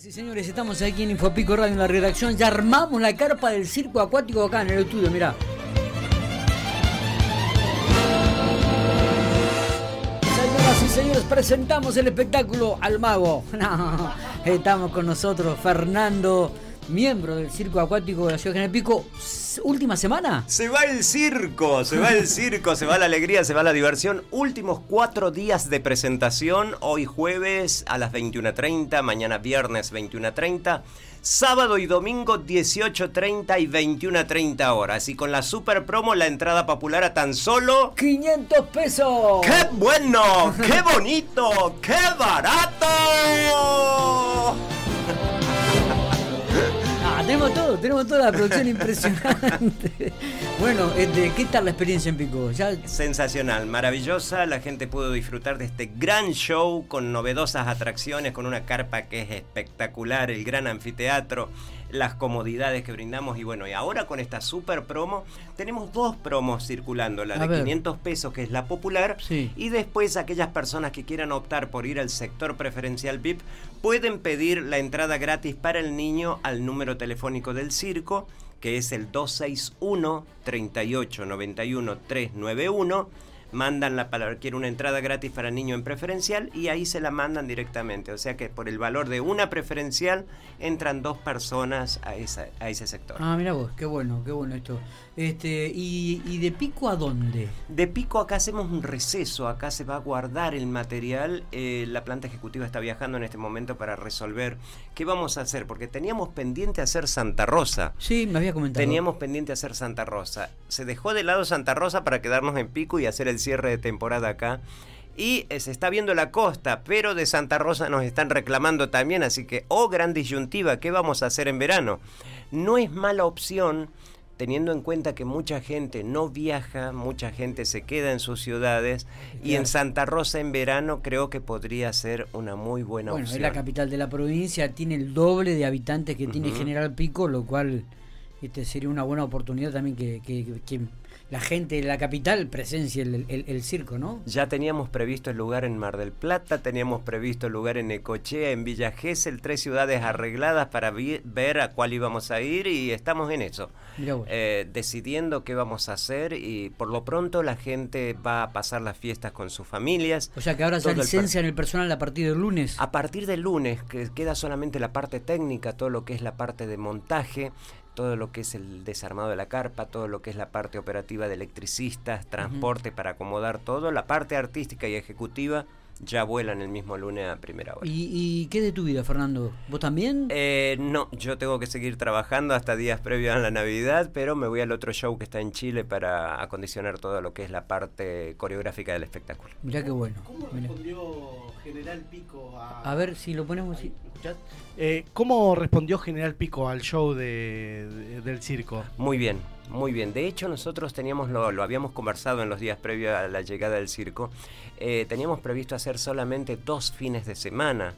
Sí, señores, estamos aquí en Infopico Radio en la redacción. Ya armamos la carpa del circo acuático acá en el estudio, mirá. Señoras y señores, presentamos el espectáculo al mago. Estamos con nosotros Fernando, miembro del circo acuático de la ciudad de General Pico. ¿Última semana? Se va el circo, se va el circo, se va la alegría, se va la diversión. Últimos cuatro días de presentación, hoy jueves a las 21.30, mañana viernes 21.30, sábado y domingo 18.30 y 21.30 horas. Y con la super promo la entrada popular a tan solo... 500 pesos. ¡Qué bueno! ¡Qué bonito! ¡Qué barato! Tenemos todo, tenemos toda la producción impresionante. Bueno, este, ¿qué tal la experiencia en Pico? Ya... Sensacional, maravillosa. La gente pudo disfrutar de este gran show con novedosas atracciones, con una carpa que es espectacular, el gran anfiteatro, las comodidades que brindamos. Y bueno, y ahora con esta super promo, tenemos dos promos circulando: la A de ver. 500 pesos, que es la popular, Sí. y después aquellas personas que quieran optar por ir al sector preferencial VIP pueden pedir la entrada gratis para el niño al número telefónico del circo, que es el 261 38 91 391. Mandan la palabra, quiero una entrada gratis para niño en preferencial y ahí se la mandan directamente. O sea que por el valor de una preferencial entran dos personas a, esa, a ese sector. Ah, mira vos, qué bueno, qué bueno esto. Este, y, y de Pico a dónde? De pico acá hacemos un receso, acá se va a guardar el material. eh, la planta ejecutiva está viajando en este momento para resolver qué vamos a hacer, porque teníamos pendiente hacer Santa Rosa. Sí, me había comentado. Teníamos pendiente hacer Santa Rosa. Se dejó de lado Santa Rosa para quedarnos en pico y hacer el cierre de temporada acá. Y eh, se está viendo la costa, pero de Santa Rosa nos están reclamando también, así que, oh, gran disyuntiva, ¿qué vamos a hacer en verano? No es mala opción, teniendo en cuenta que mucha gente no viaja, mucha gente se queda en sus ciudades, y en Santa Rosa en verano creo que podría ser una muy buena Bueno, opción. es la capital de la provincia, tiene el doble de habitantes que tiene. General Pico, lo cual este, sería una buena oportunidad también que, que- que la gente de la capital presencie el, el- el circo, ¿no? Ya teníamos previsto el lugar en Mar del Plata, teníamos previsto el lugar en Ecochea, en Villa Gesell, tres ciudades arregladas para vi- ver a cuál íbamos a ir y estamos en eso. Eh, decidiendo qué vamos a hacer y por lo pronto la gente va a pasar las fiestas con sus familias. o sea que ahora el per- licencian el personal a partir del lunes. A partir del lunes, que queda solamente la parte técnica, todo lo que es la parte de montaje, todo lo que es el desarmado de la carpa, todo lo que es la parte operativa de electricistas, transporte para acomodar todo, la parte artística y ejecutiva ya vuelan el mismo lunes a primera hora. ¿Y, y qué de tu vida, Fernando? ¿Vos también? Eh, no, yo tengo que seguir trabajando hasta días previos a la Navidad, pero me voy al otro show que está en Chile para acondicionar todo lo que es la parte coreográfica del espectáculo. Mirá qué bueno. ¿Cómo mirá. respondió General Pico a... A ver si lo ponemos. Ay, sí. ¿me escuchás? Eh, ¿Cómo respondió General Pico al show de, de- del circo? Muy bien, muy bien. De hecho, nosotros teníamos, lo, lo habíamos conversado en los días previos a la llegada del circo, eh, teníamos previsto hacer solamente dos fines de semana.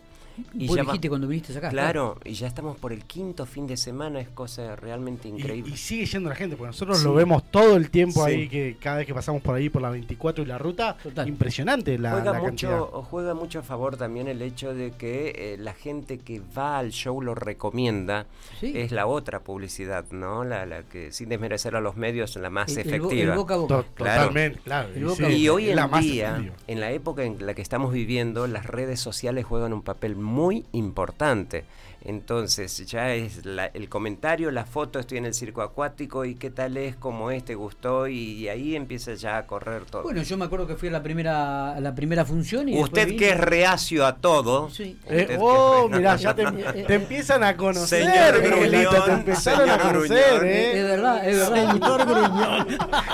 Y Vos ya dijiste cuando viniste acá. Claro, y ya estamos por el quinto fin de semana, es cosa realmente increíble. y sigue yendo la gente, porque nosotros Sí. lo vemos todo el tiempo Sí. ahí, que cada vez que pasamos por ahí por la 24 y la ruta, Total. impresionante la, juega, la mucho, cantidad. juega mucho a favor también el hecho de que eh, la gente que va al show lo recomienda. Sí. Es la otra publicidad, ¿no? La, la que sin desmerecer a los medios, la más El- efectiva. el boca a boca. Claro. Totalmente, claro. El y boca hoy en la más día, efectiva. en la época en la que estamos viviendo, las redes sociales juegan un papel muy importante. Entonces, ya es la- el comentario, la foto, estoy en el circo acuático y qué tal es, cómo es, te gustó, y, ahí empieza ya a correr todo. Bueno, yo me acuerdo que fui a la primera, a la primera función y Usted que es reacio a todo. Sí. Eh, oh, re- mirá, ya te, Eh, te empiezan a conocer, Señor Miguelito, Gruñón, te empezaron a señor conocer, Gruñón. ¿eh? Es verdad, es verdad. Señor Gruñón.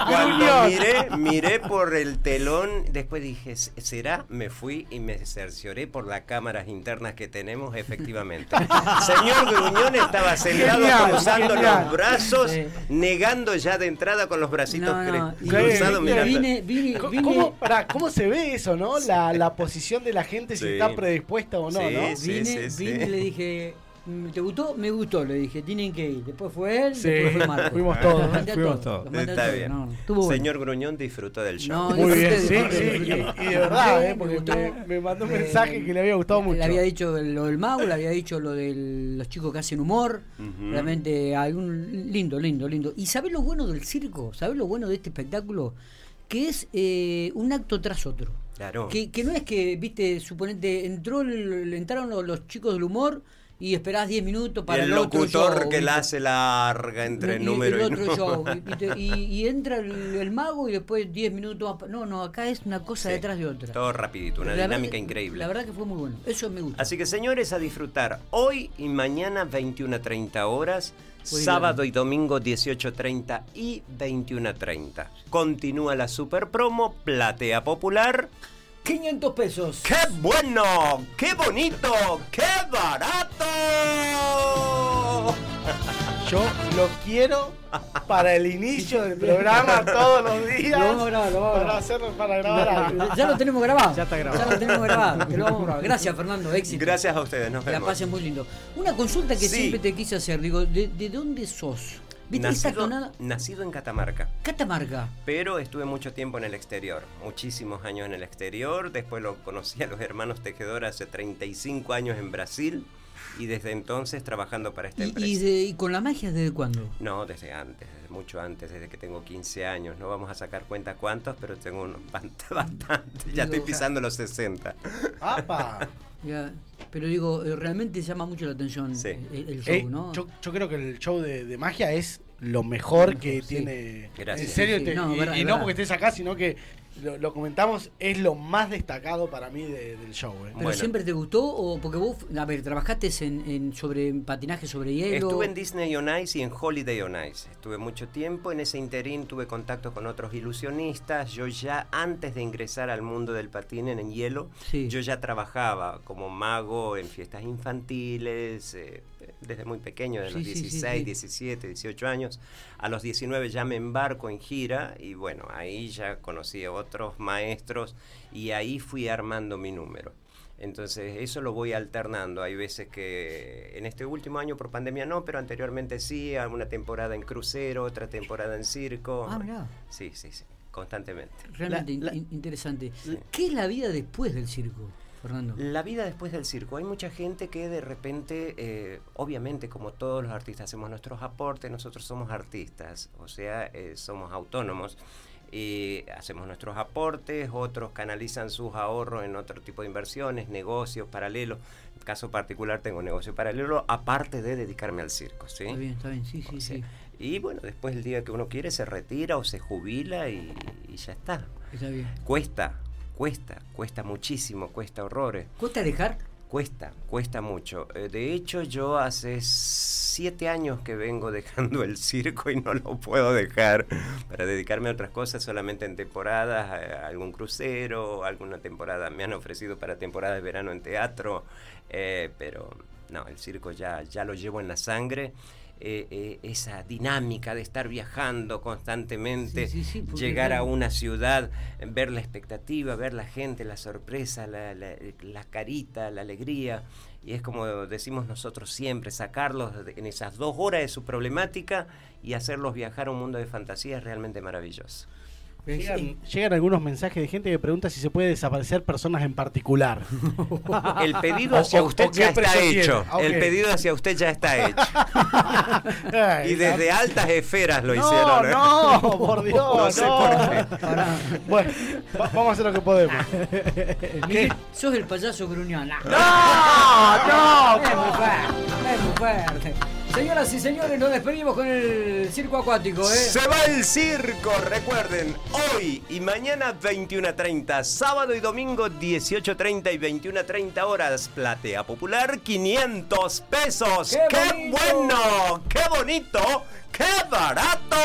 Cuando Gruñón. miré, miré por el telón, después dije, ¿será? Me fui y me cercioré por las cámaras internas que tenemos, efectivamente. Señor Gruñón estaba sentado Genial, cruzando genial. los brazos, Sí. negando ya de entrada con los bracitos No, no, cruzados vine- mirando. vine, vine, ¿Cómo, vine- cómo- pará, ¿cómo se ve eso, no? La, la posición de la gente, si Sí. está predispuesta o no, Sí, ¿no? sí. vine, sí. vine y le dije, ¿te gustó? Me gustó, le dije, tienen que ir. Después fue él, Sí, después fue Marco. fuimos todos, fuimos todos, todos. Está todos, bien. no, estuvo bueno. Señor Gruñón disfrutó del show. No, Muy bien, sí. Y, de verdad, Me eh, porque gustó. me, me mandó un Eh, mensaje que le había gustado mucho. Le había dicho lo del mago, le había dicho lo de los chicos que hacen humor. Realmente algún lindo, lindo, lindo. ¿Y sabés lo bueno del circo? ¿Sabés lo bueno de este espectáculo? Que es eh, un acto tras otro. Claro. Que, que no es que, viste, suponete, entró el- entraron los, los chicos del humor y esperás 10 minutos Y para el el, otro locutor show, que la hace larga entre Y- y número el y otro número. show, ¿viste? y, y entra el, el mago y después 10 minutos más. No, no, acá es una cosa Sí, detrás de otra. Todo rapidito, una La dinámica verdad- increíble. La verdad que fue muy bueno. Eso me gusta. Así que señores, a disfrutar hoy y mañana 21 a 30 horas, sábado y domingo 18.30 y 21.30. Continúa la super promo, platea popular. 500 pesos. ¡Qué bueno! ¡Qué bonito! ¡Qué barato! Yo lo quiero para el inicio del programa todos los días. Lo vamos a grabar, lo vamos a para grabar. hacerlo, para grabar algo. Ya lo tenemos grabado. Ya está grabado. Ya lo tenemos grabado. Te lo vamos a grabar. Gracias, Fernando. Éxito. Gracias a ustedes, nos Que la vemos. pasen muy lindo. Una consulta que Sí. siempre te quise hacer. Digo, ¿de, de dónde sos? ¿Viste esta Nacido, nacido en Catamarca. Catamarca. Pero estuve mucho tiempo en el exterior, muchísimos años en el exterior. Después lo conocí a los hermanos Tejedor hace 35 años en Brasil y desde entonces trabajando para esta ¿Y, empresa. y de- y con la magia desde cuándo? No, desde antes, desde mucho antes, desde que tengo 15 años. No vamos a sacar cuenta cuántos, pero tengo unos bast- bastante. Ya estoy pisando los 60. ¡Apa! Ya, pero digo, eh, realmente llama mucho la atención Sí. el, el show, Eh, ¿no? yo, yo creo que el show de, de magia es lo mejor que sí. tiene. Gracias. En serio, Sí, te- sí. No, y, verdad, y no porque estés acá, sino que lo, lo comentamos, es lo más destacado para mí de- del show. eh. ¿Pero Bueno. siempre te gustó? o Porque vos, a ver, trabajaste en, en sobre en patinaje sobre hielo. Estuve en Disney on Ice y en Holiday on Ice. Estuve mucho tiempo. En ese interín tuve contacto con otros ilusionistas. Yo ya antes de ingresar al mundo del patín en, en hielo, Sí. yo ya trabajaba como mago en fiestas infantiles. eh, desde muy pequeño, de Sí, los sí, sí, 16, sí. 17, 18 años. A los 19 ya me embarco en gira y bueno, ahí ya conocí a otros maestros y ahí fui armando mi número. Entonces, eso lo voy alternando. Hay veces que en este último año por pandemia no, pero anteriormente sí, alguna temporada en crucero, otra temporada en circo. Ah, mirá. Sí, sí, sí, constantemente. Realmente La- la- in- interesante. Sí. ¿Qué es la vida después del circo, Fernando? La vida después del circo. Hay mucha gente que de repente, eh, obviamente como todos los artistas hacemos nuestros aportes, nosotros somos artistas, o sea, eh, somos autónomos. Y hacemos nuestros aportes, otros canalizan sus ahorros en otro tipo de inversiones, negocios paralelos. En caso particular tengo un negocio paralelo, aparte de dedicarme al circo. ¿sí? Está bien, está bien, sí, sí, O sea, sí. Y bueno, después el día que uno quiere se retira o se jubila y, y ya está. Está bien. Cuesta, cuesta, cuesta muchísimo, cuesta horrores. ¿Cuesta dejar? Cuesta, cuesta mucho. Eh, De hecho, yo hace siete años que vengo dejando el circo y no lo puedo dejar para dedicarme a otras cosas, solamente en temporadas, a- algún crucero, alguna temporada me han ofrecido para temporada de verano en teatro, eh, pero no, el circo ya, ya lo llevo en la sangre. Eh, eh, esa dinámica de estar viajando constantemente, Sí, sí, sí, porque llegar a una ciudad, ver la expectativa, ver la gente, la sorpresa, la, la- la carita, la alegría. Y es como decimos nosotros siempre, sacarlos en esas dos horas de su problemática y hacerlos viajar a un mundo de fantasía es realmente maravilloso. Llegan, llegan algunos mensajes de gente que pregunta si se puede desaparecer personas en particular. El pedido hacia usted qué ya está hecho. Ah, El pedido hacia usted ya está hecho. Y desde altas esferas lo no, hicieron. ¿eh? no, por Dios, No sé por qué. Bueno, va- vamos a hacer lo que podemos. Miguel, sos el payaso gruñón. ¡No! ¡No! Es muy fuerte, es muy fuerte. Señoras y señores, nos despedimos con el circo acuático, ¿eh? Se va el circo, recuerden, hoy y mañana 21.30, sábado y domingo 18.30 y 21.30 horas, platea popular 500 pesos. ¡Qué ¡Qué, bueno! ¡Qué bonito! ¡Qué barato!